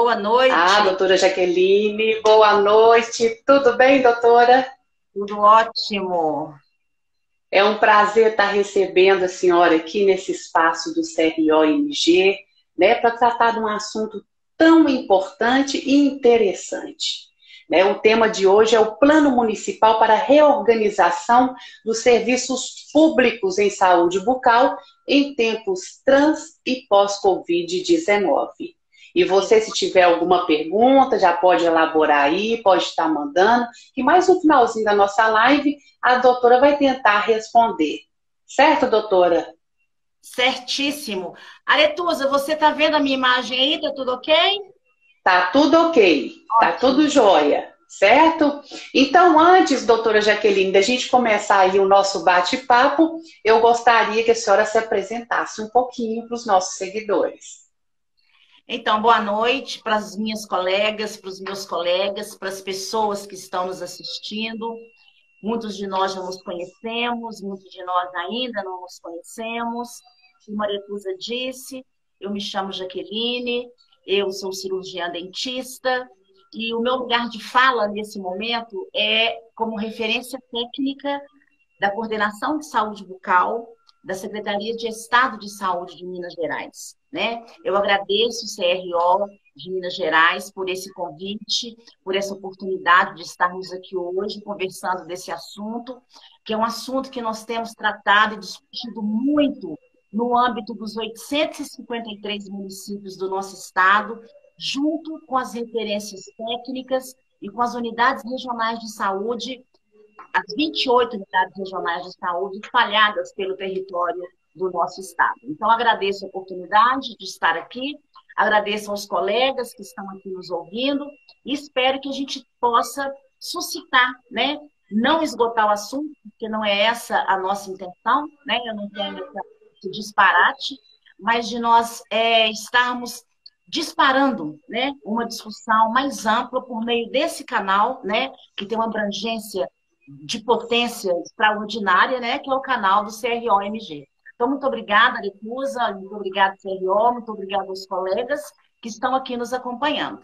Boa noite. Ah, doutora Jaqueline, boa noite. Tudo bem, doutora? Tudo ótimo. É um prazer estar recebendo a senhora aqui nesse espaço do CROMG, né, para tratar de um assunto tão importante e interessante. Né, o tema de hoje é o Plano Municipal para a Reorganização dos Serviços Públicos em Saúde Bucal em tempos trans e pós-Covid-19. E você, se tiver alguma pergunta, já pode elaborar aí, pode estar mandando, que mais no finalzinho da nossa live a doutora vai tentar responder. Certo, doutora? Certíssimo. Aretusa, você está vendo a minha imagem aí? Tá tudo ok? Tá tudo ok. Tá Ótimo. Tá tudo jóia. Certo? Então, antes, doutora Jaqueline, da gente começar aí o nosso bate-papo, eu gostaria que a senhora se apresentasse um pouquinho para os nossos seguidores. Então, boa noite para as minhas colegas, para os meus colegas, para as pessoas que estão nos assistindo. Muitos de nós já nos conhecemos, muitos de nós ainda não nos conhecemos. Como a Maria disse, eu me chamo Jaqueline, eu sou cirurgiã dentista e o meu lugar de fala nesse momento é como referência técnica da Coordenação de Saúde Bucal da Secretaria de Estado de Saúde de Minas Gerais. Né? Eu agradeço o CRO de Minas Gerais por esse convite, por essa oportunidade de estarmos aqui hoje conversando desse assunto, que é um assunto que nós temos tratado e discutido muito no âmbito dos 853 municípios do nosso estado, junto com as referências técnicas e com as unidades regionais de saúde, as 28 unidades regionais de saúde espalhadas pelo território do nosso estado. Então, agradeço a oportunidade de estar aqui, agradeço aos colegas que estão aqui nos ouvindo e espero que a gente possa suscitar, né? Não esgotar o assunto, porque não é essa a nossa intenção, né? Eu não tenho esse disparate, mas de nós é, estarmos disparando, né? Uma discussão mais ampla por meio desse canal, né? Que tem uma abrangência de potência extraordinária, né? Que é o canal do CROMG. Então, muito obrigada, Lecusa, muito obrigada, CRO, muito obrigada aos colegas que estão aqui nos acompanhando.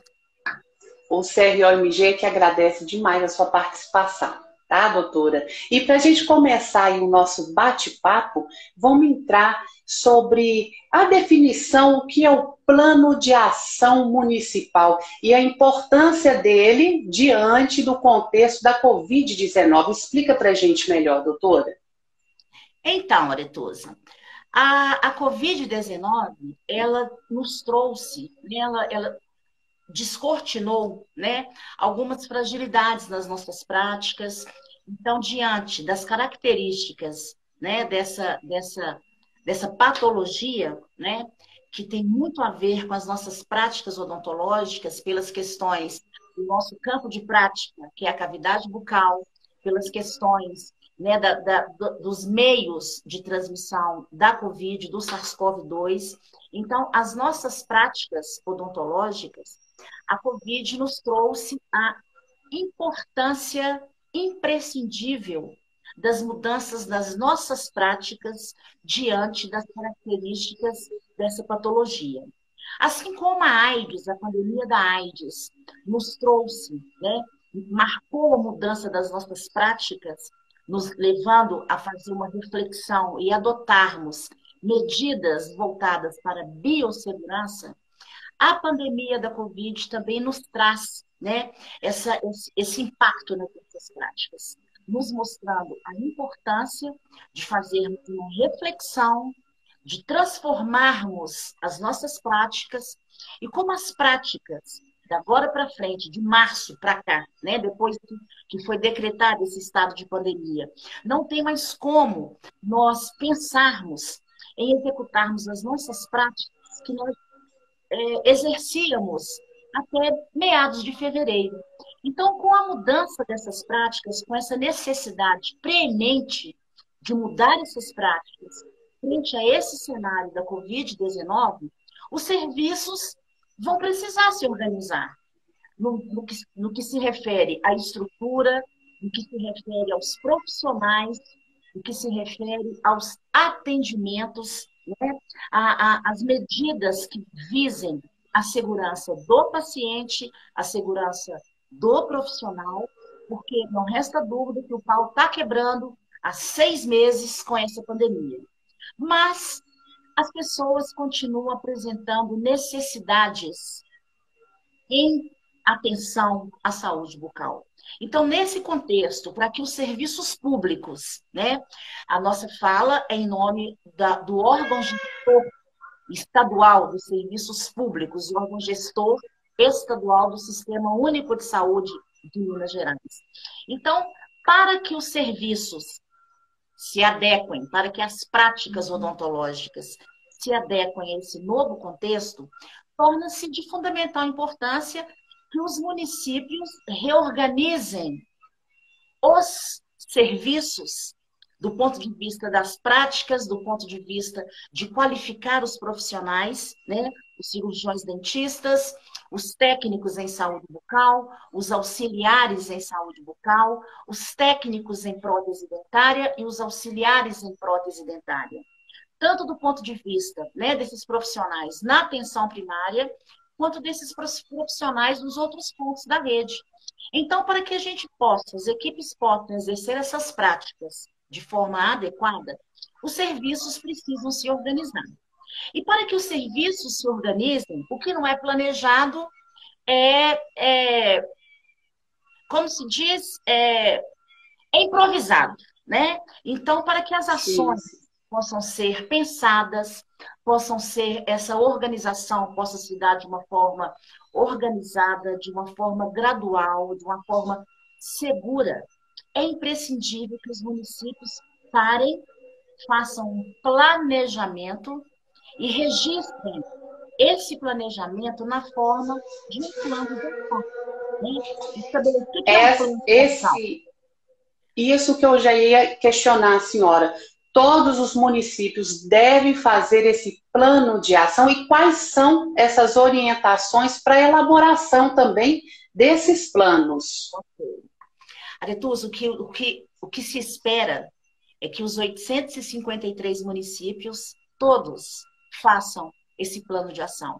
O CROMG que agradece demais a sua participação, tá, doutora? E para a gente começar o nosso bate-papo, vamos entrar sobre a definição, o que é o plano de ação municipal e a importância dele diante do contexto da Covid-19. Explica para a gente melhor, doutora. Então, Aretusa, a, a Covid-19, ela nos trouxe, né, ela, ela descortinou né, algumas fragilidades nas nossas práticas. Então, diante das características né, dessa, dessa, dessa patologia, né, que tem muito a ver com as nossas práticas odontológicas, pelas questões do nosso campo de prática, que é a cavidade bucal, pelas questões né, da, da, dos meios de transmissão da Covid, do SARS-CoV-2. Então, as nossas práticas odontológicas, a Covid nos trouxe a importância imprescindível das mudanças das nossas práticas diante das características dessa patologia. Assim como a AIDS, a pandemia da AIDS, nos trouxe, né, marcou a mudança das nossas práticas, nos levando a fazer uma reflexão e adotarmos medidas voltadas para a biossegurança, a pandemia da Covid também nos traz né, essa, esse, impacto nas nossas práticas, nos mostrando a importância de fazermos uma reflexão, de transformarmos as nossas práticas e como as práticas da agora para frente, de março para cá, né, depois que foi decretado esse estado de pandemia, não tem mais como nós pensarmos em executarmos as nossas práticas que nós é, exercíamos até meados de fevereiro. Então, com a mudança dessas práticas, com essa necessidade premente de mudar essas práticas frente a esse cenário da Covid-19, os serviços vão precisar se organizar no, no, que, no que se refere à estrutura, no que se refere aos profissionais, no que se refere aos atendimentos, né? a, a, as medidas que visem a segurança do paciente, a segurança do profissional, porque não resta dúvida que o pau está quebrando há seis meses com essa pandemia. Mas as pessoas continuam apresentando necessidades em atenção à saúde bucal. Então, nesse contexto, para que os serviços públicos, né, a nossa fala é em nome da, do órgão gestor estadual dos serviços públicos, o órgão gestor estadual do Sistema Único de Saúde de Minas Gerais. Então, para que os serviços se adequem, para que as práticas odontológicas se adequem a esse novo contexto, torna-se de fundamental importância que os municípios reorganizem os serviços do ponto de vista das práticas, do ponto de vista de qualificar os profissionais, né? os cirurgiões dentistas, os técnicos em saúde bucal, os auxiliares em saúde bucal, os técnicos em prótese dentária e os auxiliares em prótese dentária. Tanto do ponto de vista né, desses profissionais na atenção primária, quanto desses profissionais nos outros pontos da rede. Então, para que a gente possa, as equipes possam exercer essas práticas de forma adequada, os serviços precisam se organizar. E para que os serviços se organizem, o que não é planejado é, é como se diz, é, é, improvisado, né? Então, para que as ações Sim. possam ser pensadas, possam ser, essa organização possa se dar de uma forma organizada, de uma forma gradual, de uma forma segura, é imprescindível que os municípios parem, façam um planejamento e registrem esse planejamento na forma de um plano de ação. Né? É, um esse, isso que eu já ia questionar a senhora. Todos os municípios devem fazer esse plano de ação e quais são essas orientações para elaboração também desses planos? Okay. Aretuso, o que, o, que, o que se espera é que os 853 municípios, todos, façam esse plano de ação.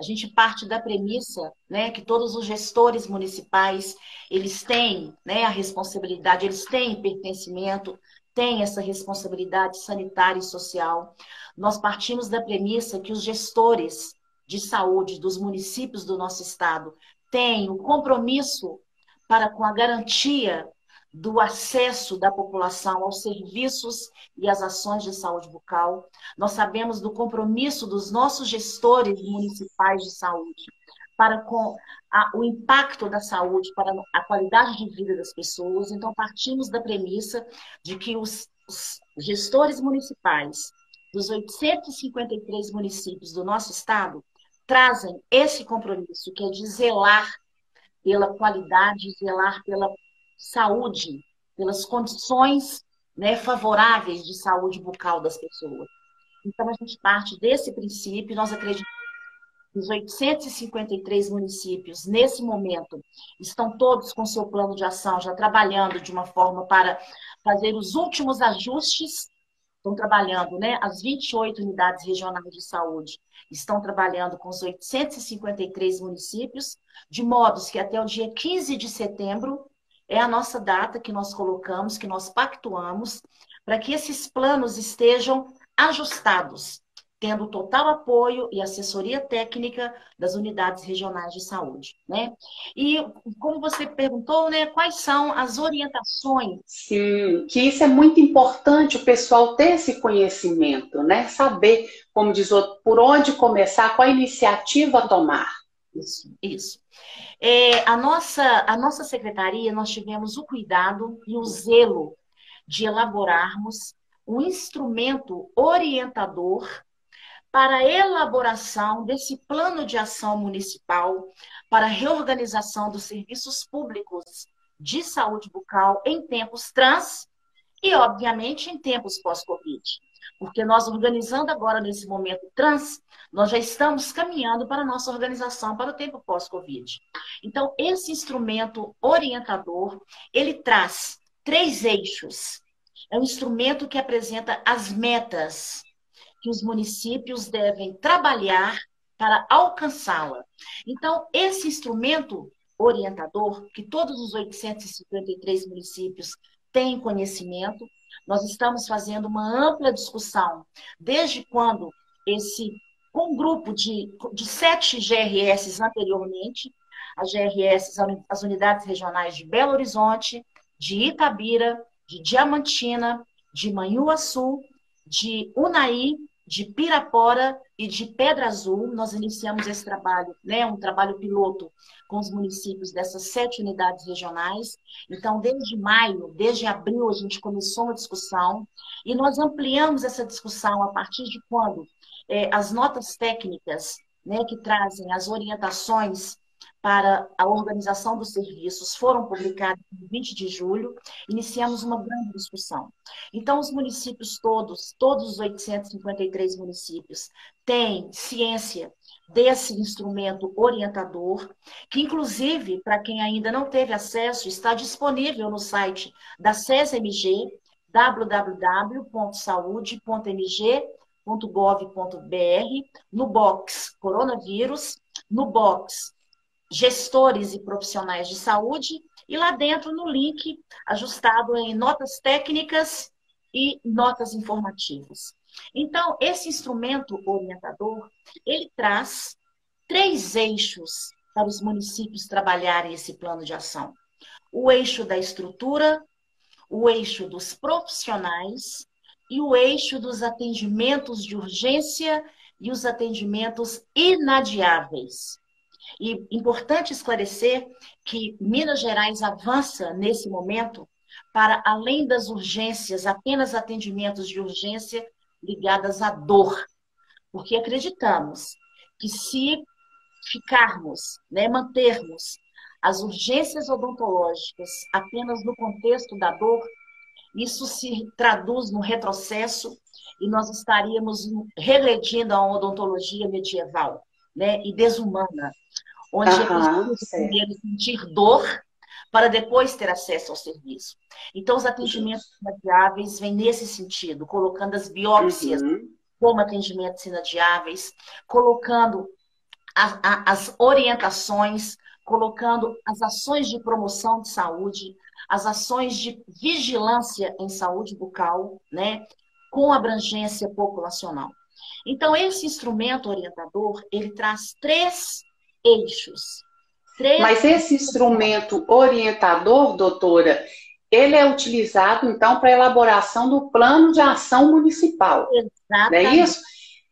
A gente parte da premissa né, que todos os gestores municipais, eles têm né, a responsabilidade, eles têm pertencimento, têm essa responsabilidade sanitária e social. Nós partimos da premissa que os gestores de saúde dos municípios do nosso estado têm o compromisso para com a garantia do acesso da população aos serviços e às ações de saúde bucal. Nós sabemos do compromisso dos nossos gestores municipais de saúde para com a, o impacto da saúde para a qualidade de vida das pessoas. Então, partimos da premissa de que os, os gestores municipais dos 853 municípios do nosso estado trazem esse compromisso, que é de zelar pela qualidade, zelar pela saúde, pelas condições né, favoráveis de saúde bucal das pessoas. Então, a gente parte desse princípio, nós acreditamos os 853 municípios, nesse momento, estão todos com seu plano de ação, já trabalhando de uma forma para fazer os últimos ajustes estão trabalhando, né? As 28 unidades regionais de saúde estão trabalhando com os 853 municípios, de modos que até o dia 15 de setembro é a nossa data que nós colocamos, que nós pactuamos, para que esses planos estejam ajustados tendo total apoio e assessoria técnica das unidades regionais de saúde, né? E como você perguntou, né, quais são as orientações? Sim, que isso é muito importante o pessoal ter esse conhecimento, né? Saber, como diz o outro, por onde começar, qual a iniciativa tomar. Isso, isso. É, a, nossa, a nossa secretaria, nós tivemos o cuidado e o zelo de elaborarmos um instrumento orientador para a elaboração desse plano de ação municipal para a reorganização dos serviços públicos de saúde bucal em tempos trans e, obviamente, em tempos pós-Covid. Porque nós, organizando agora nesse momento trans, nós já estamos caminhando para a nossa organização para o tempo pós-Covid. Então, esse instrumento orientador, ele traz três eixos. É um instrumento que apresenta as metas que os municípios devem trabalhar para alcançá-la. Então, esse instrumento orientador, que todos os 853 municípios têm conhecimento, nós estamos fazendo uma ampla discussão, desde quando esse, um grupo de, de sete GRS anteriormente, as GRS, as unidades regionais de Belo Horizonte, de Itabira, de Diamantina, de Manhuaçu, de Unai de Pirapora e de Pedra Azul. Nós iniciamos esse trabalho, né, um trabalho piloto com os municípios dessas sete unidades regionais. Então, desde maio, desde abril, a gente começou uma discussão e nós ampliamos essa discussão a partir de quando é, as notas técnicas né, que trazem as orientações para a organização dos serviços foram publicados em 20 de julho, iniciamos uma grande discussão. Então, os municípios todos, todos os 853 municípios, têm ciência desse instrumento orientador, que, inclusive, para quem ainda não teve acesso, está disponível no site da CESMG, www.saude.mg.gov.br, no box Coronavírus, no box gestores e profissionais de saúde, e lá dentro no link ajustado em notas técnicas e notas informativas. Então, esse instrumento orientador, ele traz três eixos para os municípios trabalharem esse plano de ação. O eixo da estrutura, o eixo dos profissionais e o eixo dos atendimentos de urgência e os atendimentos inadiáveis. E importante esclarecer que Minas Gerais avança nesse momento para além das urgências, apenas atendimentos de urgência ligadas à dor. Porque acreditamos que se ficarmos, né, mantermos as urgências odontológicas apenas no contexto da dor, isso se traduz no retrocesso e nós estaríamos regredindo a uma odontologia medieval né, e desumana, onde uhum, é primeiro sentir dor para depois ter acesso ao serviço. Então, os atendimentos inadiáveis vêm nesse sentido, colocando as biópsias uhum. como atendimentos inadiáveis, colocando a, a, as orientações, colocando as ações de promoção de saúde, as ações de vigilância em saúde bucal, né, com abrangência populacional. Então, esse instrumento orientador, ele traz três eixos. Três... Mas esse instrumento orientador, doutora, ele é utilizado, então, para a elaboração do plano de ação municipal. Exatamente. Não é isso?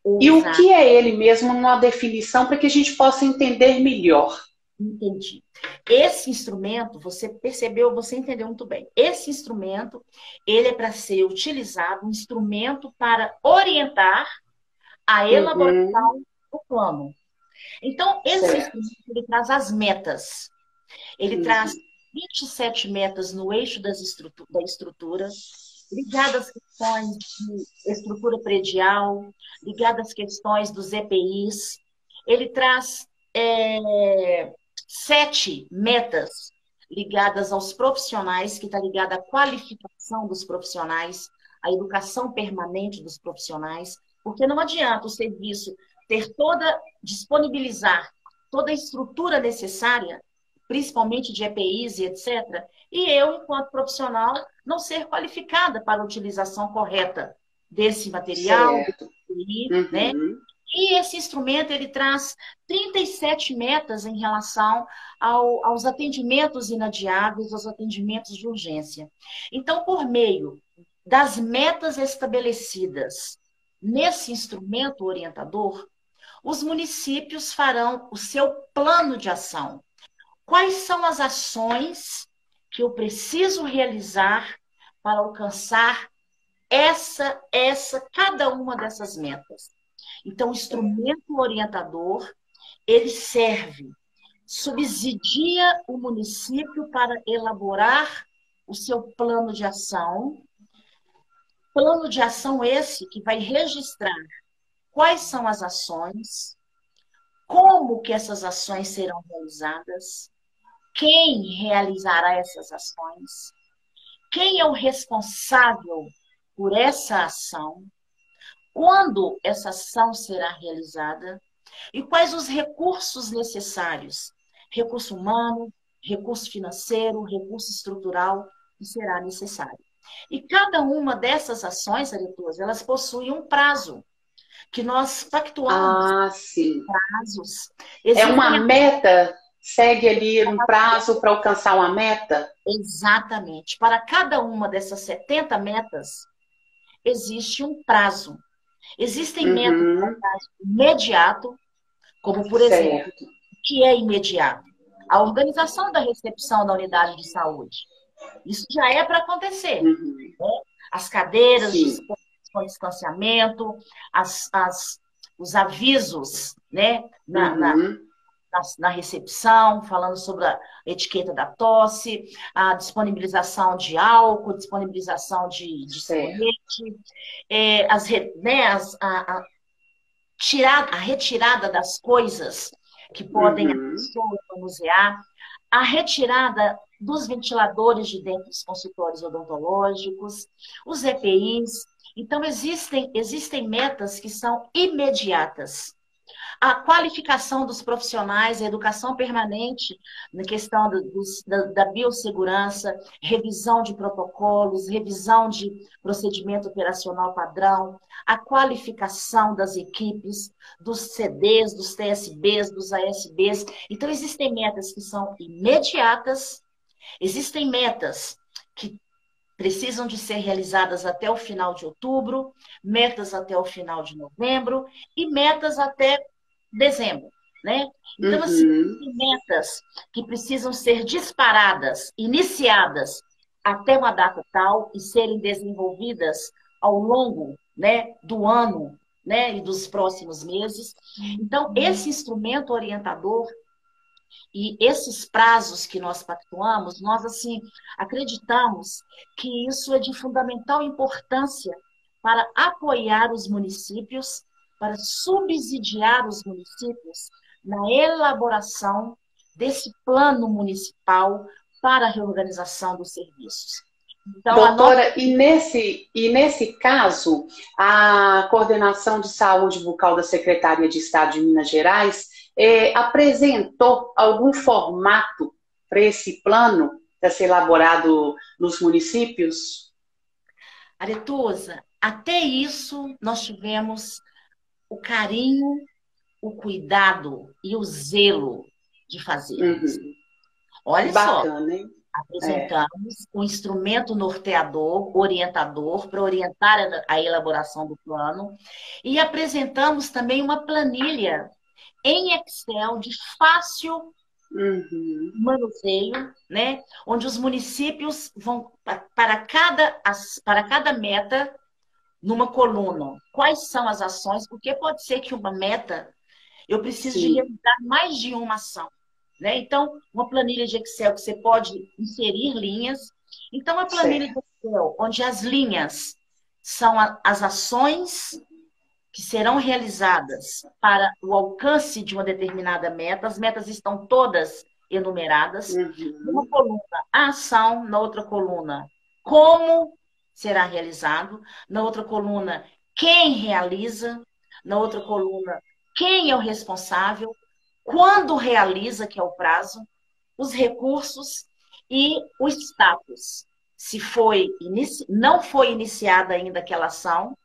Exato. E o que é ele mesmo numa definição para que a gente possa entender melhor? Entendi. Esse instrumento, você percebeu, você entendeu muito bem. Esse instrumento, ele é para ser utilizado, um instrumento para orientar a uhum. elaboração uhum. do plano. Então, esse instrumento ele traz as metas. Ele uhum. traz 27 metas no eixo das estrutura, da estrutura, ligadas às questões de estrutura predial, ligadas às questões dos EPIs. Ele traz é, sete metas ligadas aos profissionais, que está ligada à qualificação dos profissionais, à educação permanente dos profissionais, porque não adianta o serviço ter toda, disponibilizar toda a estrutura necessária, principalmente de EPIs e etc., e eu, enquanto profissional, não ser qualificada para a utilização correta desse material, EPI, né? uhum. né? E esse instrumento ele traz 37 metas em relação ao, aos atendimentos inadiáveis, aos atendimentos de urgência. Então, por meio das metas estabelecidas nesse instrumento orientador, os municípios farão o seu plano de ação. Quais são as ações que eu preciso realizar para alcançar essa, essa, cada uma dessas metas? Então, o instrumento orientador, ele serve, subsidia o município para elaborar o seu plano de ação. Plano de ação esse que vai registrar quais são as ações, como que essas ações serão realizadas, quem realizará essas ações, quem é o responsável por essa ação, quando essa ação será realizada? E quais os recursos necessários? Recurso humano, recurso financeiro, recurso estrutural que será necessário. E cada uma dessas ações, Aretuas, elas possuem um prazo que nós pactuamos. Ah, sim. Prazos. É uma meta segue ali um prazo para alcançar uma meta? Exatamente. Para cada uma dessas 70 metas, existe um prazo. Existem uhum. metas prazo imediato, como por exemplo, o que é imediato? A organização da recepção da unidade de saúde. Isso já é para acontecer. Uhum. Né? As cadeiras com distanciamento, as, as, os avisos né, na, uhum. na na, na, recepção, falando sobre a etiqueta da tosse, a disponibilização de álcool, disponibilização de, de sabonete, é, as, né, as, a, a, tirar, a retirada das coisas que podem uhum. a pessoa manusear, a retirada dos ventiladores de dentro dos consultórios odontológicos, os EPIs. Então, existem, existem metas que são imediatas a qualificação dos profissionais, a educação permanente na questão do, do, da, da biossegurança, revisão de protocolos, revisão de procedimento operacional padrão, a qualificação das equipes, dos CDs, dos TSBs, dos ASBs. Então, existem metas que são imediatas, existem metas precisam de ser realizadas até o final de outubro, metas até o final de novembro e metas até dezembro. Né? Então, assim, uhum. assim, metas que precisam ser disparadas, iniciadas até uma data tal e serem desenvolvidas ao longo né, do ano né, e dos próximos meses. Então, uhum. esse instrumento orientador e esses prazos que nós pactuamos, nós assim acreditamos que isso é de fundamental importância para apoiar os municípios para subsidiar os municípios na elaboração desse plano municipal para a reorganização dos serviços. Então, Doutora, nossa... e, nesse, e nesse caso, a coordenação de saúde bucal da Secretaria de Estado de Minas Gerais é, apresentou algum formato para esse plano ser elaborado nos municípios? Aretusa, até isso nós tivemos o carinho, o cuidado e o zelo de fazer. Uhum. Olha Bacana, só. Hein? Apresentamos é. um instrumento norteador, orientador, para orientar a elaboração do plano. E apresentamos também uma planilha em Excel de fácil uhum. manuseio, né? onde os municípios vão, para cada, para cada meta, numa coluna quais são as ações, porque pode ser que uma meta eu preciso Sim. de realizar mais de uma ação. Né? Então, uma planilha de Excel que você pode inserir linhas. Então, a planilha certo. de Excel, onde as linhas são as ações que serão realizadas para o alcance de uma determinada meta. As metas estão todas enumeradas. Uhum. Numa coluna, a ação, na outra coluna, como será realizado. Na outra coluna, quem realiza. Na outra coluna, quem é o responsável. Quando realiza, que é o prazo. Os recursos e o status. Se foi não foi iniciada ainda aquela ação,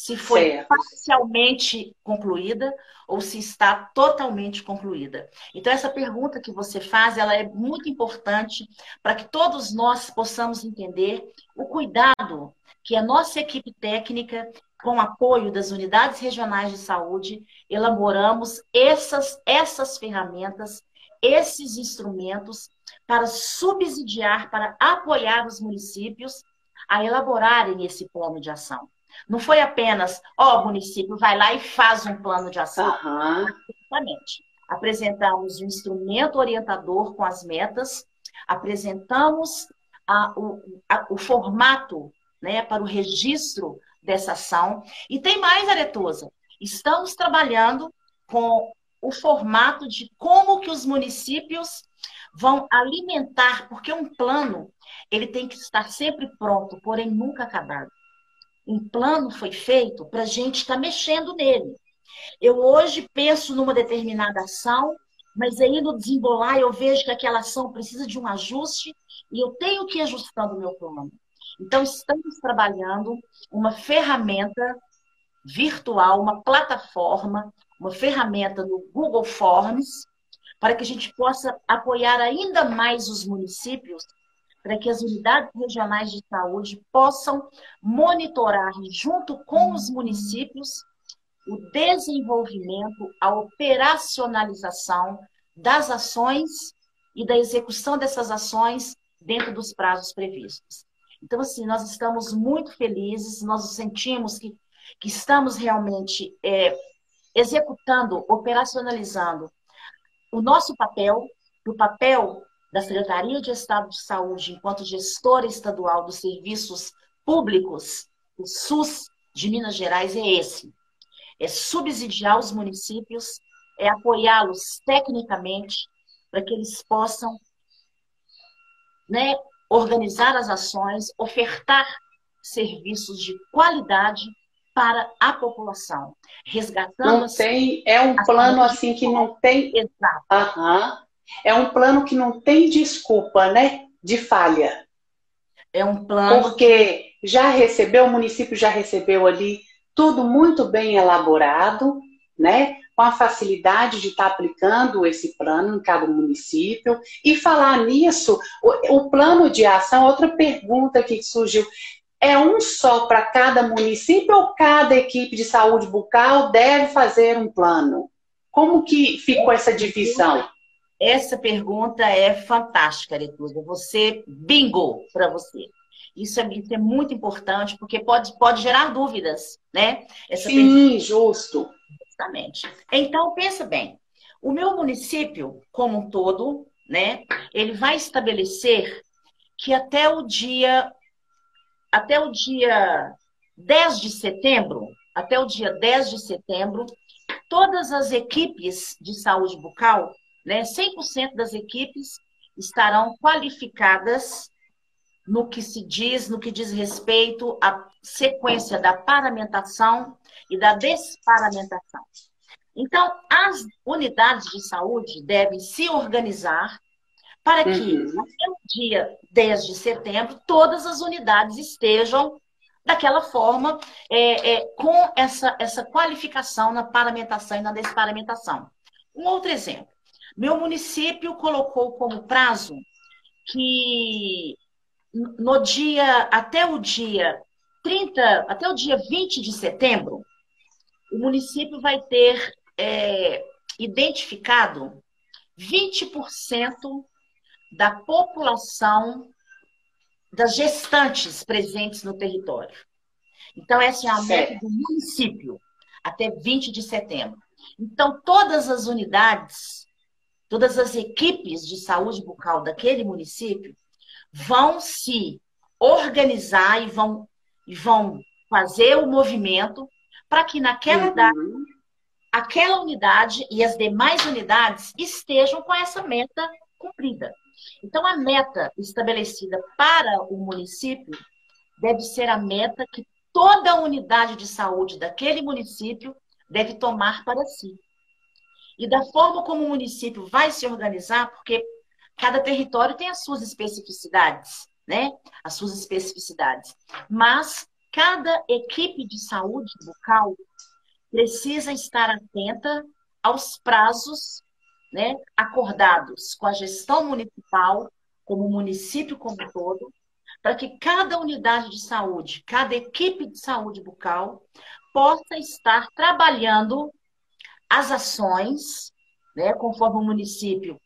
se foi certo. parcialmente concluída ou se está totalmente concluída. Então essa pergunta que você faz, ela é muito importante para que todos nós possamos entender o cuidado que a nossa equipe técnica com apoio das unidades regionais de saúde, elaboramos essas, essas ferramentas, esses instrumentos para subsidiar, para apoiar os municípios a elaborarem esse plano de ação. Não foi apenas, ó, oh, o município vai lá e faz um plano de ação. Uhum. Exatamente. Apresentamos um instrumento orientador com as metas, apresentamos a, o, a, o formato né, para o registro dessa ação. E tem mais, Aretosa. Estamos trabalhando com o formato de como que os municípios vão alimentar, porque um plano ele tem que estar sempre pronto, porém nunca acabado um plano foi feito para a gente estar tá mexendo nele. Eu hoje penso numa determinada ação, mas aí no desembolar eu vejo que aquela ação precisa de um ajuste e eu tenho que ir ajustando o meu plano. Então, estamos trabalhando uma ferramenta virtual, uma plataforma, uma ferramenta no Google Forms, para que a gente possa apoiar ainda mais os municípios, para que as unidades regionais de saúde possam monitorar, junto com os municípios, o desenvolvimento, a operacionalização das ações e da execução dessas ações dentro dos prazos previstos. Então, assim, nós estamos muito felizes, nós sentimos que, que estamos realmente é, executando, operacionalizando o nosso papel, o papel da Secretaria de Estado de Saúde, enquanto gestora estadual dos serviços públicos, o SUS de Minas Gerais, é esse: é subsidiar os municípios, é apoiá-los tecnicamente para que eles possam né, organizar as ações, ofertar serviços de qualidade para a população, resgatando. Não tem, é um plano assim que não tem. Exato. Uhum. É um plano que não tem desculpa, né? De falha. É um plano. Porque já recebeu, o município já recebeu ali tudo muito bem elaborado, né? Com a facilidade de estar tá aplicando esse plano em cada município. E falar nisso, o, o plano de ação, outra pergunta que surgiu, é um só para cada município ou cada equipe de saúde bucal deve fazer um plano? Como que ficou essa divisão? Essa pergunta é fantástica, Aretusa. Você bingo para você. Isso é, isso é, muito importante, porque pode, pode gerar dúvidas, né? Essa Sim, pergunta... justo. Justamente. Então, pensa bem. O meu município, como um todo, né? Ele vai estabelecer que até o dia até o dia 10 de setembro, até o dia 10 de setembro, todas as equipes de saúde bucal, né, 100% das equipes estarão qualificadas no que se diz, no que diz respeito à sequência da paramentação e da desparamentação. Então, as unidades de saúde devem se organizar para que, uhum. até o dia 10 de setembro, todas as unidades estejam daquela forma, é, é, com essa, essa qualificação na paramentação e na desparamentação. Um outro exemplo. Meu município colocou como prazo que no dia, até o dia 30, até o dia 20 de setembro, o município vai ter é, identificado 20% da população das gestantes presentes no território. Então, essa é a meta do município, até 20 de setembro. Então, todas as unidades, todas as equipes de saúde bucal daquele município vão se organizar e vão, e vão fazer o movimento para que naquela uhum. data, aquela unidade e as demais unidades estejam com essa meta cumprida. Então, a meta estabelecida para o município deve ser a meta que toda a unidade de saúde daquele município deve tomar para si. E da forma como o município vai se organizar, porque cada território tem as suas especificidades, né? As suas especificidades. Mas cada equipe de saúde bucal precisa estar atenta aos prazos né, acordados com a gestão municipal, como o município como um todo, para que cada unidade de saúde, cada equipe de saúde bucal possa estar trabalhando as ações, né, conforme o município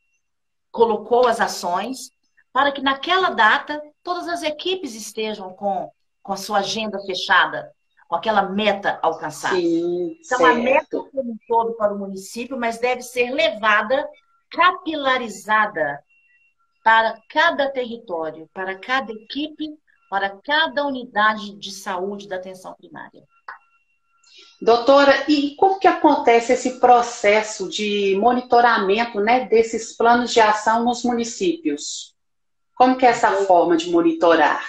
colocou as ações, para que naquela data todas as equipes estejam com, com a sua agenda fechada, com aquela meta alcançada. Sim, então, certo. a meta como um todo para o município, mas deve ser levada, capilarizada para cada território, para cada equipe, para cada unidade de saúde da atenção primária. Doutora, e como que acontece esse processo de monitoramento né, desses planos de ação nos municípios? Como que é essa forma de monitorar?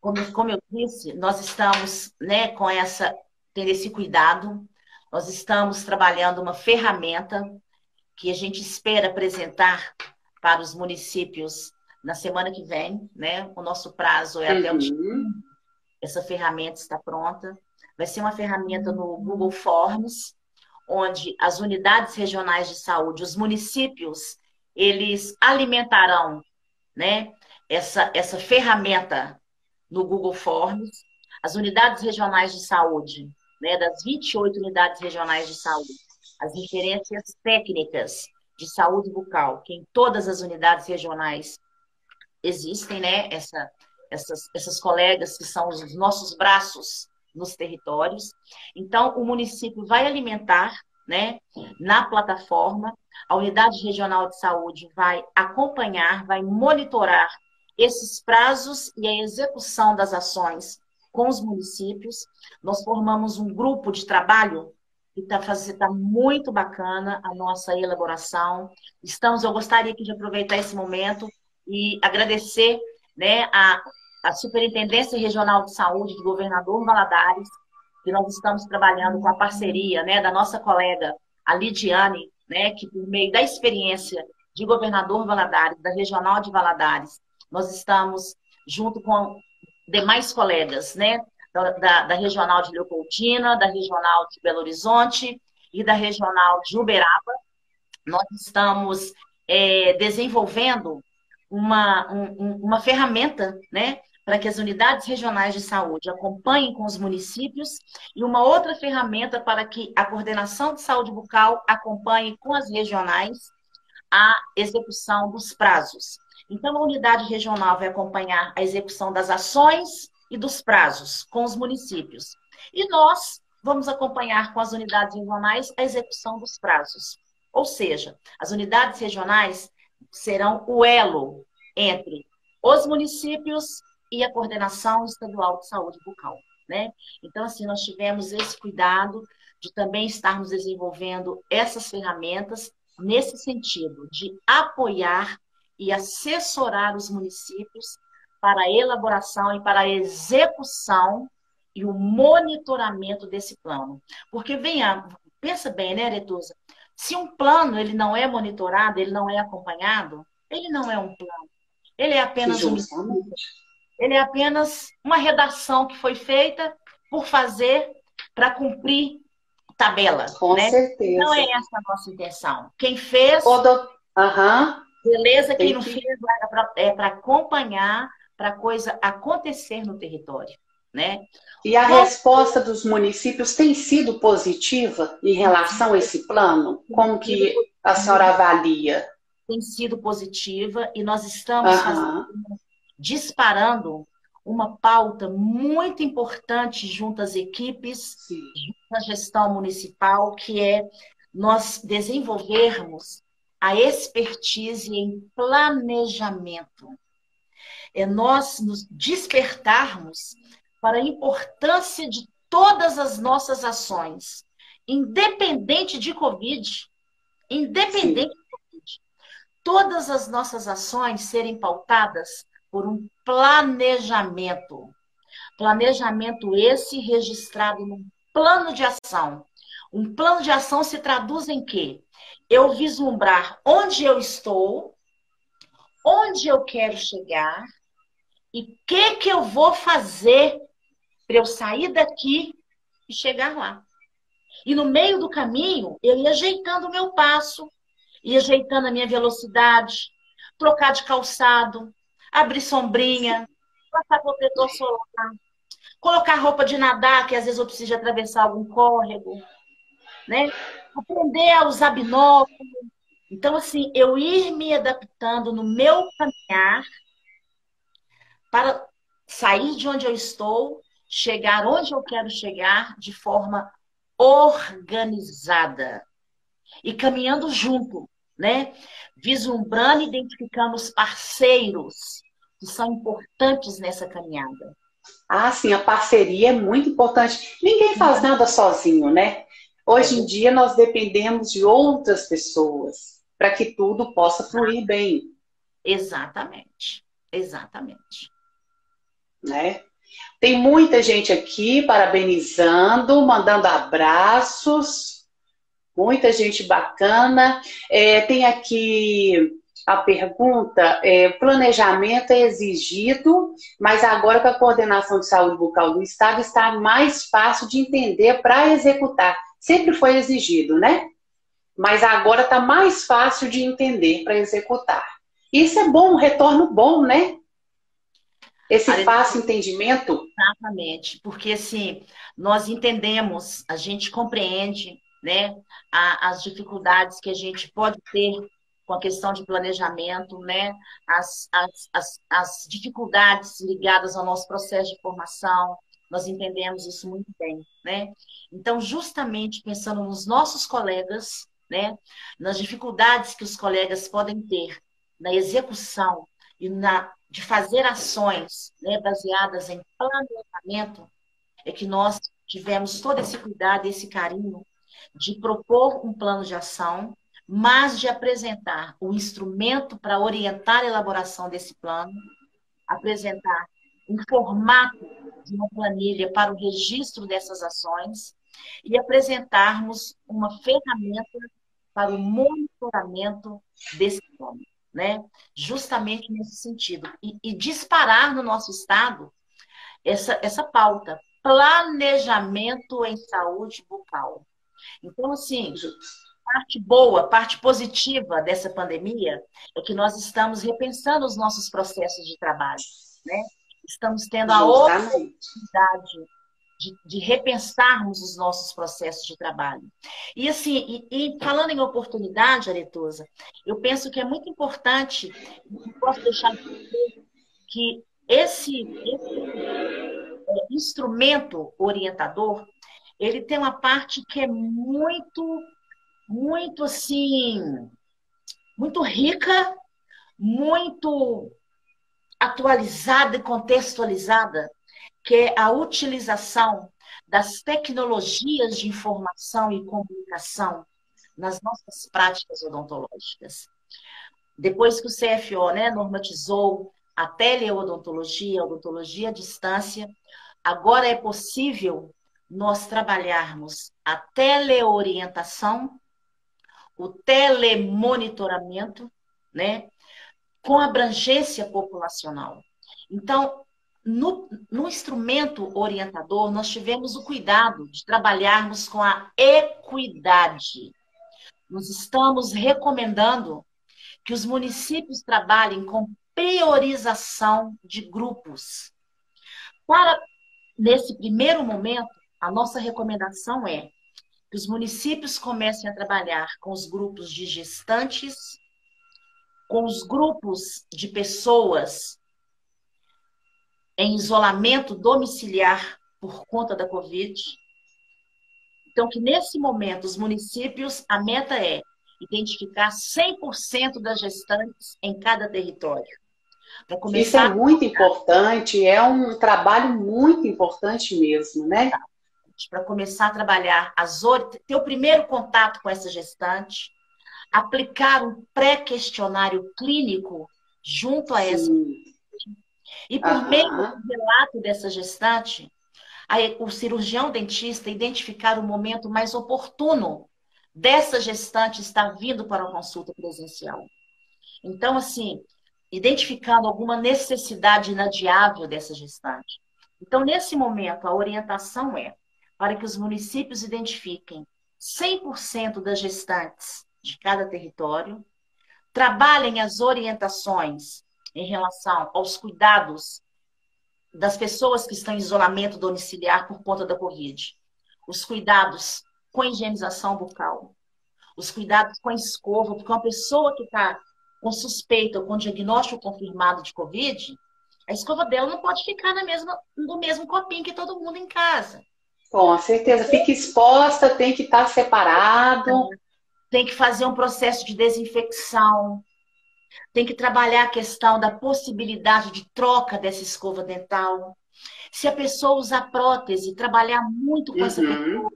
como, como eu disse, nós estamos né, com essa, tendo esse cuidado. Nós estamos trabalhando uma ferramenta que a gente espera apresentar para os municípios na semana que vem, né? O nosso prazo é até o uhum. Essa ferramenta está pronta. Vai ser uma ferramenta no Google Forms, onde as unidades regionais de saúde, os municípios, eles alimentarão, né? Essa, essa ferramenta no Google Forms. As unidades regionais de saúde né, das 28 unidades regionais de saúde, as referências técnicas de saúde bucal, que em todas as unidades regionais existem, né, essa, essas, essas colegas que são os nossos braços nos territórios. Então, o município vai alimentar, né, na plataforma, a unidade regional de saúde vai acompanhar, vai monitorar esses prazos e a execução das ações com os municípios. Nós formamos um grupo de trabalho que está tá muito bacana a nossa elaboração. Estamos, eu gostaria de aproveitar esse momento e agradecer né, a, a Superintendência Regional de Saúde do governador Valadares, que nós estamos trabalhando com a parceria né, da nossa colega, a Lidiane, né, que por meio da experiência de governador Valadares, da Regional de Valadares, nós estamos junto com demais colegas, né? Da, da, da, Regional de Leopoldina, da Regional de Belo Horizonte e da Regional de Uberaba. Nós estamos é, desenvolvendo uma, um, uma ferramenta, né? Para que as unidades regionais de saúde acompanhem com os municípios e uma outra ferramenta para que a coordenação de saúde bucal acompanhe com as regionais a execução dos prazos. Então, a unidade regional vai acompanhar a execução das ações e dos prazos com os municípios. E nós vamos acompanhar com as unidades regionais a execução dos prazos. Ou seja, as unidades regionais serão o elo entre os municípios e a coordenação estadual de saúde bucal. Né? Então, assim, nós tivemos esse cuidado de também estarmos desenvolvendo essas ferramentas nesse sentido, de apoiar e assessorar os municípios para a elaboração e para a execução e o monitoramento desse plano. Porque venha, pensa bem, né, Aretusa? Se um plano ele não é monitorado, ele não é acompanhado, ele não é um plano. Ele é apenas um ele é apenas uma redação que foi feita por fazer para cumprir tabela. Com né? certeza. Não é essa a nossa intenção. Quem fez. Aham. Uhum. Beleza, quem não fez é para acompanhar, para a coisa acontecer no território. Né? E a Mas, resposta dos municípios tem sido positiva em relação a esse plano? Como que a senhora avalia? Tem sido positiva e nós estamos uhum. fazendo, disparando uma pauta muito importante junto às equipes, junto à gestão municipal, que é nós desenvolvermos a expertise em planejamento. É nós nos despertarmos para a importância de todas as nossas ações, independente de Covid, independente Sim. de Covid, todas as nossas ações serem pautadas por um planejamento. Planejamento esse registrado num plano de ação. Um plano de ação se traduz em quê? eu vislumbrar onde eu estou, onde eu quero chegar e o que, que eu vou fazer para eu sair daqui e chegar lá. E no meio do caminho, eu ia ajeitando o meu passo, ia ajeitando a minha velocidade, trocar de calçado, abrir sombrinha, passar protetor solar, colocar roupa de nadar, que às vezes eu preciso atravessar algum córrego, né? aprender a usar binóculo. Então, assim, eu ir me adaptando no meu caminhar para sair de onde eu estou, chegar onde eu quero chegar de forma organizada e caminhando junto, né? Vislumbrando e identificando os parceiros que são importantes nessa caminhada. Ah, sim, a parceria é muito importante. Ninguém faz nada sozinho, né? Hoje em dia nós dependemos de outras pessoas para que tudo possa fluir bem. Exatamente. Exatamente. Né? Tem muita gente aqui parabenizando, mandando abraços. Muita gente bacana. É, tem aqui a pergunta: é, planejamento é exigido, mas agora com a coordenação de saúde bucal do Estado está mais fácil de entender para executar. Sempre foi exigido, né? Mas agora está mais fácil de entender para executar. Isso é bom, um retorno bom, né? Esse fácil entendimento? Exatamente, porque assim, nós entendemos, a gente compreende né, a, as dificuldades que a gente pode ter com a questão de planejamento, né, as, as, as, as dificuldades ligadas ao nosso processo de formação, nós entendemos isso muito bem, né? Então, justamente pensando nos nossos colegas, né, nas dificuldades que os colegas podem ter na execução e na de fazer ações né, baseadas em planejamento, é que nós tivemos todo esse cuidado, esse carinho de propor um plano de ação, mas de apresentar o um instrumento para orientar a elaboração desse plano, apresentar um formato de uma planilha para o registro dessas ações e apresentarmos uma ferramenta para o monitoramento desse plano né? Justamente nesse sentido. E, e disparar no nosso Estado essa, essa pauta. Planejamento em saúde bucal. Então, assim, parte boa, parte positiva dessa pandemia é que nós estamos repensando os nossos processos de trabalho, né? Estamos tendo a oportunidade de, de, repensarmos os nossos processos de trabalho. E assim, e, e falando em oportunidade, Aretosa, eu penso que é muito importante, não posso deixar de dizer, que esse, esse é, instrumento orientador, ele tem uma parte que é muito, muito assim, muito rica, muito atualizada e contextualizada que é a utilização das tecnologias de informação e comunicação nas nossas práticas odontológicas. Depois que o CFO né, normatizou a teleodontologia, a odontologia à distância, agora é possível nós trabalharmos a teleorientação, o telemonitoramento, né, com abrangência populacional. Então, no, no, instrumento orientador, nós tivemos o cuidado de trabalharmos com a equidade. Nós estamos recomendando que os municípios trabalhem com priorização de grupos. Para, nesse primeiro momento, a nossa recomendação é que os municípios comecem a trabalhar com os grupos de gestantes, com os grupos de pessoas em isolamento domiciliar por conta da Covid. Então, que nesse momento, os municípios, a meta é identificar 100% das gestantes em cada território. Isso é muito importante, é um trabalho muito importante mesmo, né? Para começar a trabalhar, as ter o primeiro contato com essa gestante, aplicar um pré-questionário clínico junto a Sim. essa e por uhum. meio do relato dessa gestante, o cirurgião dentista identificar o momento mais oportuno dessa gestante estar vindo para a consulta presencial. Então, assim, identificando alguma necessidade inadiável dessa gestante. Então, nesse momento, a orientação é para que os municípios identifiquem 100% das gestantes de cada território, trabalhem as orientações em relação aos cuidados das pessoas que estão em isolamento domiciliar por conta da Covid. Os cuidados com higienização bucal, os cuidados com a escova, porque uma pessoa que está com suspeita ou com diagnóstico confirmado de Covid, a escova dela não pode ficar na mesma, no mesmo copinho que todo mundo em casa. Com certeza, fica exposta, tem que estar tá separado. Tem que fazer um processo de desinfecção, tem que trabalhar a questão da possibilidade de troca dessa escova dental. Se a pessoa usar prótese, trabalhar muito com uhum. essa pessoa,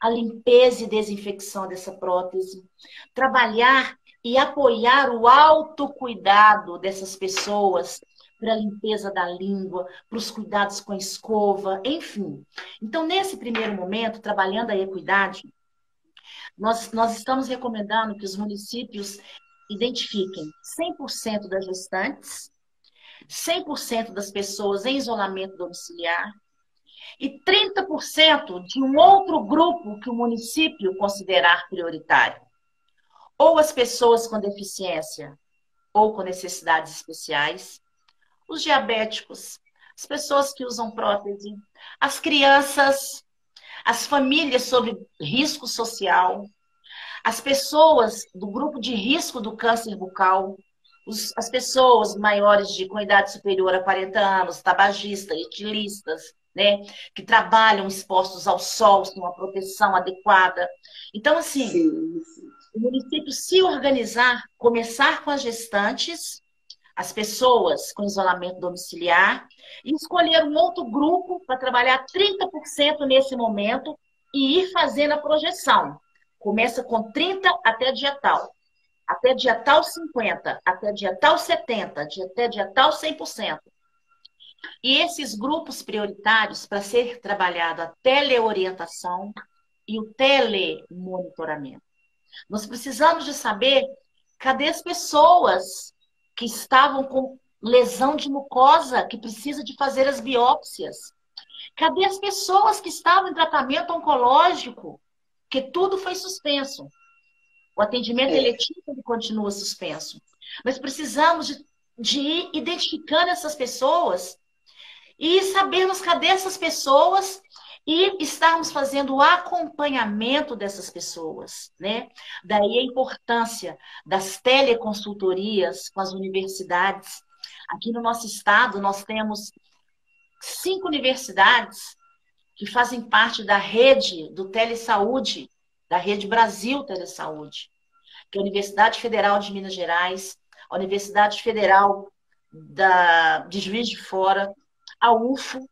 a limpeza e desinfecção dessa prótese. Trabalhar e apoiar o autocuidado dessas pessoas para a limpeza da língua, para os cuidados com a escova, enfim. Então, nesse primeiro momento, trabalhando a equidade, nós, nós estamos recomendando que os municípios identifiquem 100% das gestantes, 100% das pessoas em isolamento domiciliar e 30% de um outro grupo que o município considerar prioritário. Ou as pessoas com deficiência ou com necessidades especiais, os diabéticos, as pessoas que usam prótese, as crianças, as famílias sob risco social, as pessoas do grupo de risco do câncer bucal, os, as pessoas maiores de com idade superior a 40 anos, tabagistas, etilistas, né, que trabalham expostos ao sol, sem uma proteção adequada. Então, assim, sim, sim. o município se organizar, começar com as gestantes, as pessoas com isolamento domiciliar, e escolher um outro grupo para trabalhar 30% nesse momento e ir fazendo a projeção. Começa com 30 até dia tal até dia tal 50, até dia tal 70, até dia tal 100%. E esses grupos prioritários para ser trabalhado a teleorientação e o telemonitoramento. Nós precisamos de saber cadê as pessoas que estavam com lesão de mucosa, que precisa de fazer as biópsias. Cadê as pessoas que estavam em tratamento oncológico, que tudo foi suspenso. O atendimento é. eletivo continua suspenso. Mas precisamos de, de ir identificando essas pessoas e sabermos cadê essas pessoas e estarmos fazendo o acompanhamento dessas pessoas, né? Daí a importância das teleconsultorias com as universidades. Aqui no nosso estado, nós temos cinco universidades que fazem parte da rede do Telesaúde, da Rede Brasil Telesaúde, que é a Universidade Federal de Minas Gerais, a Universidade Federal da, de Juiz de Fora, a UFO,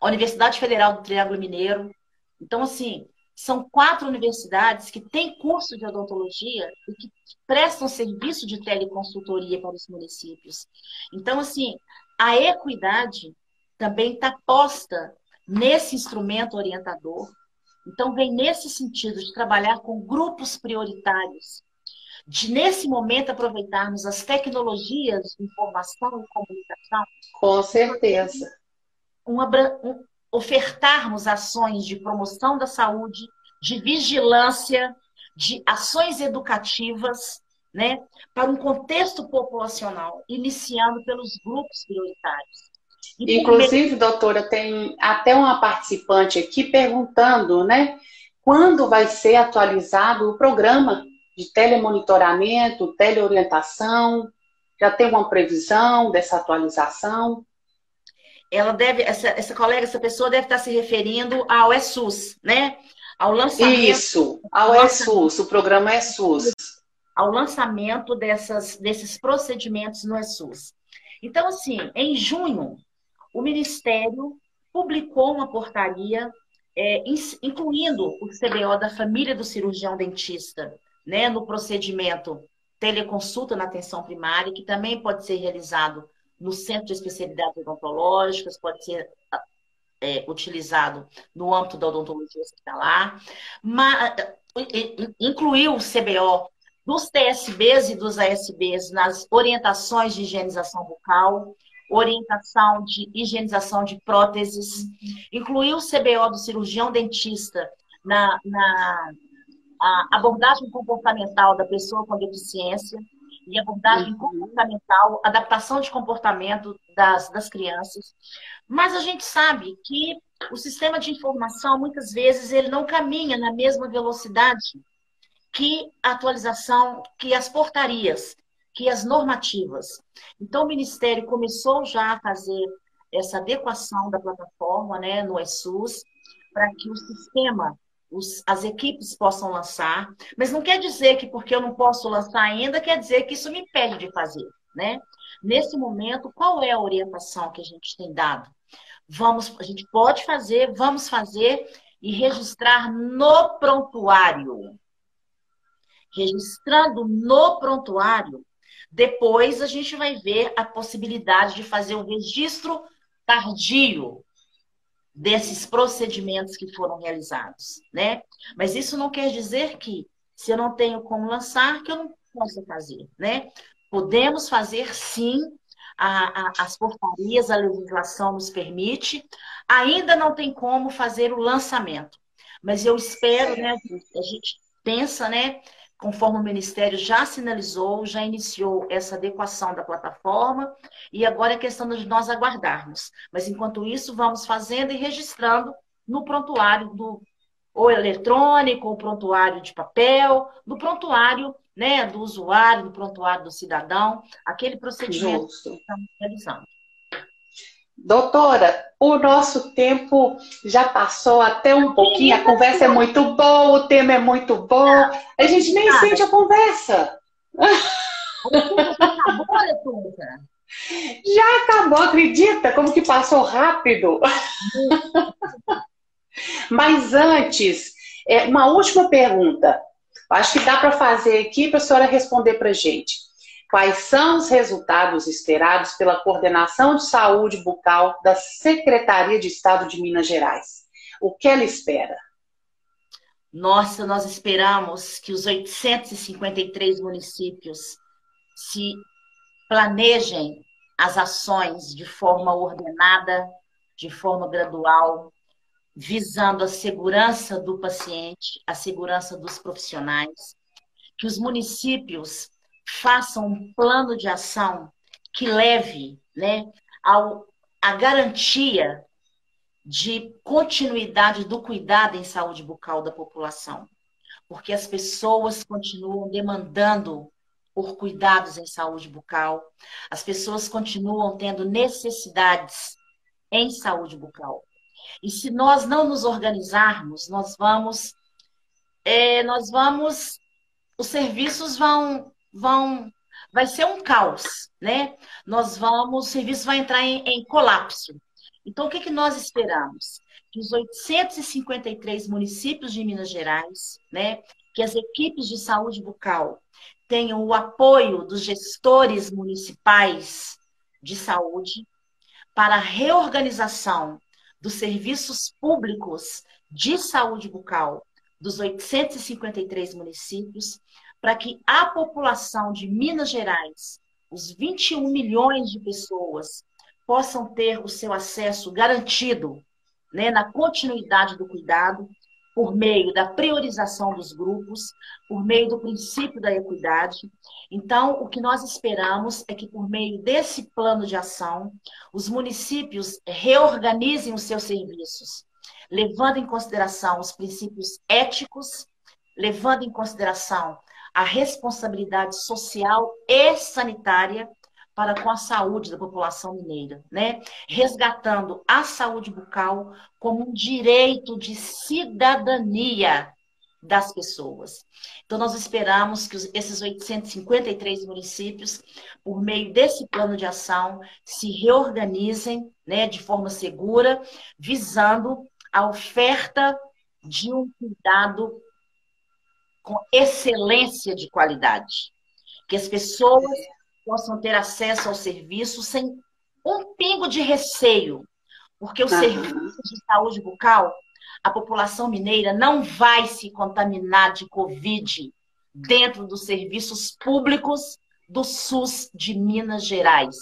a Universidade Federal do Triângulo Mineiro. Então, assim, são quatro universidades que têm curso de odontologia e que prestam serviço de teleconsultoria para os municípios. Então, assim, a equidade também está posta nesse instrumento orientador então, vem nesse sentido de trabalhar com grupos prioritários, de nesse momento aproveitarmos as tecnologias de informação e comunicação. Com certeza. Um, ofertarmos ações de promoção da saúde, de vigilância, de ações educativas, né, para um contexto populacional, iniciando pelos grupos prioritários. Inclusive, doutora, tem até uma participante aqui perguntando, né? Quando vai ser atualizado o programa de telemonitoramento, teleorientação? Já tem uma previsão dessa atualização? Ela deve, essa, essa colega, essa pessoa deve estar se referindo ao ESUS, né? Ao lançamento. Isso, ao ESUS, o programa ESUS. Ao lançamento dessas, desses procedimentos no ESUS. Então, assim, em junho, o Ministério publicou uma portaria é, incluindo o CBO da família do cirurgião dentista, né, no procedimento teleconsulta na atenção primária, que também pode ser realizado no centro de especialidades odontológicas, pode ser é, utilizado no âmbito da odontologia hospitalar, mas, incluiu o CBO dos TSBs e dos ASBs nas orientações de higienização bucal, orientação de higienização de próteses, incluir o CBO do cirurgião dentista na, na abordagem comportamental da pessoa com deficiência e abordagem uhum. comportamental, adaptação de comportamento das, das crianças. Mas a gente sabe que o sistema de informação, muitas vezes, ele não caminha na mesma velocidade que a atualização, que as portarias que as normativas. Então, o Ministério começou já a fazer essa adequação da plataforma né, no ESUS, para que o sistema, os, as equipes possam lançar, mas não quer dizer que porque eu não posso lançar ainda, quer dizer que isso me impede de fazer. Né? Nesse momento, qual é a orientação que a gente tem dado? Vamos, a gente pode fazer, vamos fazer e registrar no prontuário. Registrando no prontuário, Depois a gente vai ver a possibilidade de fazer o registro tardio desses procedimentos que foram realizados, né? Mas isso não quer dizer que se eu não tenho como lançar, que eu não possa fazer, né? Podemos fazer sim a, a, as portarias, a legislação nos permite. Ainda não tem como fazer o lançamento, mas eu espero, né? A gente pensa, né? Conforme o Ministério já sinalizou, já iniciou essa adequação da plataforma, e agora é questão de nós aguardarmos. Mas enquanto isso, vamos fazendo e registrando no prontuário do ou eletrônico, ou prontuário de papel, no prontuário né, do usuário, no prontuário do cidadão, aquele procedimento Justo. que estamos realizando. Doutora, o nosso tempo já passou até um pouquinho, a conversa é muito boa, o tema é muito bom, a gente nem sente a conversa. Acabou, Já acabou, acredita? Como que passou rápido? Mas antes, é, uma última pergunta. Acho que dá para fazer aqui para a senhora responder para a gente. Quais são os resultados esperados pela Coordenação de Saúde Bucal da Secretaria de Estado de Minas Gerais? O que ela espera? Nossa, nós esperamos que os 853 municípios se planejem as ações de forma ordenada, de forma gradual, visando a segurança do paciente, a segurança dos profissionais, que os municípios façam um plano de ação que leve né, ao, a garantia de continuidade do cuidado em saúde bucal da população. Porque as pessoas continuam demandando por cuidados em saúde bucal, as pessoas continuam tendo necessidades em saúde bucal. E se nós não nos organizarmos, nós vamos, é, nós vamos, os serviços vão vão vai ser um caos, né? Nós vamos, o serviço vai entrar em, em colapso. Então, o que, que nós esperamos? Que os 853 municípios de Minas Gerais, né, que as equipes de saúde bucal tenham o apoio dos gestores municipais de saúde para a reorganização dos serviços públicos de saúde bucal dos 853 municípios, para que a população de Minas Gerais, os 21 milhões de pessoas, possam ter o seu acesso garantido né, na continuidade do cuidado, por meio da priorização dos grupos, por meio do princípio da equidade. Então, o que nós esperamos é que, por meio desse plano de ação, os municípios reorganizem os seus serviços, levando em consideração os princípios éticos, levando em consideração a responsabilidade social e sanitária para com a saúde da população mineira, né? Resgatando a saúde bucal como um direito de cidadania das pessoas. Então, nós esperamos que esses 853 municípios, por meio desse plano de ação, se reorganizem né, de forma segura, visando a oferta de um cuidado com excelência de qualidade. Que as pessoas possam ter acesso ao serviço sem um pingo de receio. Porque o uhum. serviço de saúde bucal, a população mineira não vai se contaminar de Covid dentro dos serviços públicos do SUS de Minas Gerais.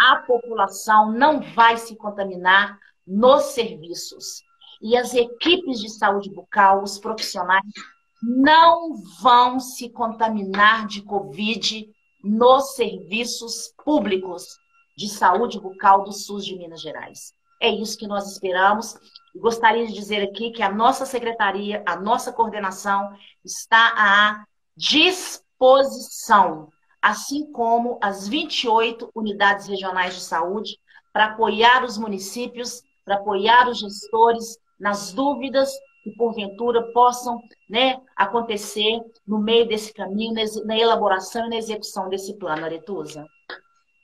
A população não vai se contaminar nos serviços. E as equipes de saúde bucal, os profissionais, não vão se contaminar de Covid nos serviços públicos de saúde bucal do SUS de Minas Gerais. É isso que nós esperamos. Gostaria de dizer aqui que a nossa secretaria, a nossa coordenação está à disposição, assim como as 28 unidades regionais de saúde, para apoiar os municípios, para apoiar os gestores nas dúvidas que porventura possam né, acontecer no meio desse caminho, na elaboração e na execução desse plano, Aretusa.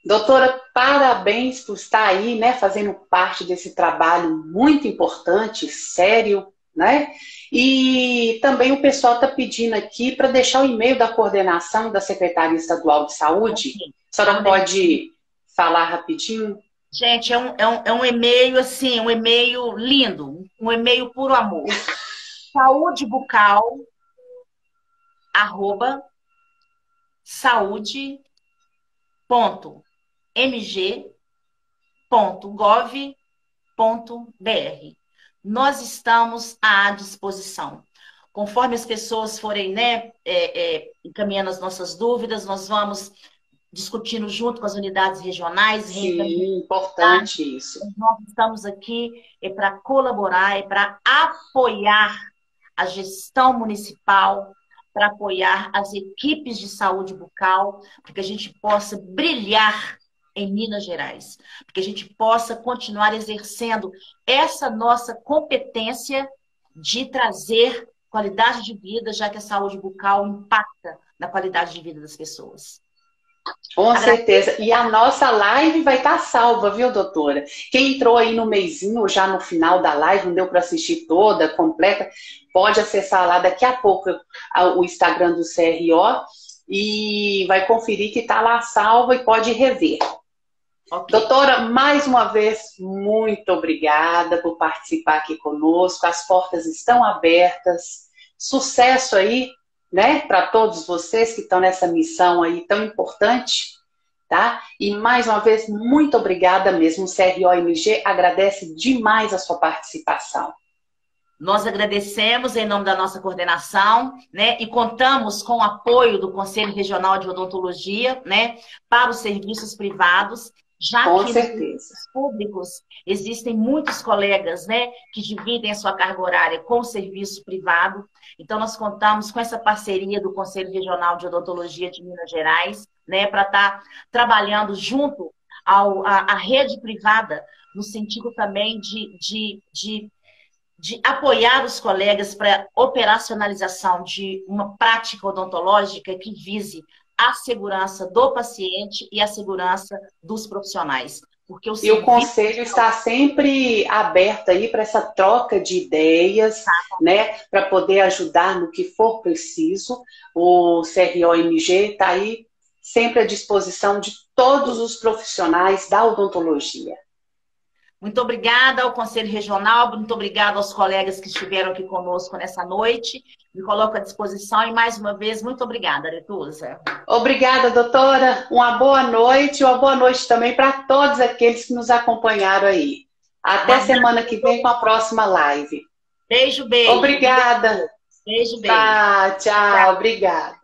Doutora, parabéns por estar aí, né, fazendo parte desse trabalho muito importante, sério, né? E também o pessoal está pedindo aqui para deixar o e-mail da coordenação da Secretaria Estadual de Saúde. A senhora pode falar rapidinho? Gente, é um, é um, é um e-mail assim, um e-mail lindo, um e-mail puro amor. Saúde bucal, arroba, saúde, ponto, mg, ponto, gov, ponto, br. Nós estamos à disposição. Conforme as pessoas forem né, é, é, encaminhando as nossas dúvidas, nós vamos discutindo junto com as unidades regionais. Sim, importante isso. Nós estamos aqui é para colaborar, é para apoiar a gestão municipal, para apoiar as equipes de saúde bucal, para que a gente possa brilhar em Minas Gerais, para que a gente possa continuar exercendo essa nossa competência de trazer qualidade de vida, já que a saúde bucal impacta na qualidade de vida das pessoas. Com certeza. E a nossa live vai estar tá salva, viu, doutora? Quem entrou aí no meizinho, já no final da live, não deu para assistir toda, completa, pode acessar lá daqui a pouco o Instagram do CRO e vai conferir que está lá salva e pode rever. Okay. Doutora, mais uma vez, muito obrigada por participar aqui conosco. As portas estão abertas. Sucesso aí né, para todos vocês que estão nessa missão aí tão importante, tá? E mais uma vez, muito obrigada mesmo. CROMG agradece demais a sua participação. Nós agradecemos em nome da nossa coordenação, né, e contamos com o apoio do Conselho Regional de Odontologia, né, para os serviços privados já Com que certeza. nos públicos existem muitos colegas né, que dividem a sua carga horária com o serviço privado. Então, nós contamos com essa parceria do Conselho Regional de Odontologia de Minas Gerais, né, para estar tá trabalhando junto ao, à, à rede privada, no sentido também de, de, de de apoiar os colegas para operacionalização de uma prática odontológica que vise a segurança do paciente e a segurança dos profissionais. Porque o e o conselho está sempre aberto aí para essa troca de ideias, tá. né, para poder ajudar no que for preciso. O CROMG está aí sempre à disposição de todos os profissionais da odontologia. Muito obrigada ao Conselho Regional, muito obrigada aos colegas que estiveram aqui conosco nessa noite. Me coloco à disposição e, mais uma vez, muito obrigada, Aretusa. Obrigada, doutora. Uma boa noite e uma boa noite também para todos aqueles que nos acompanharam aí. Até semana que vem com a próxima live. Beijo, beijo. Obrigada. Beijo, beijo. Tá, tchau, tchau. Obrigada.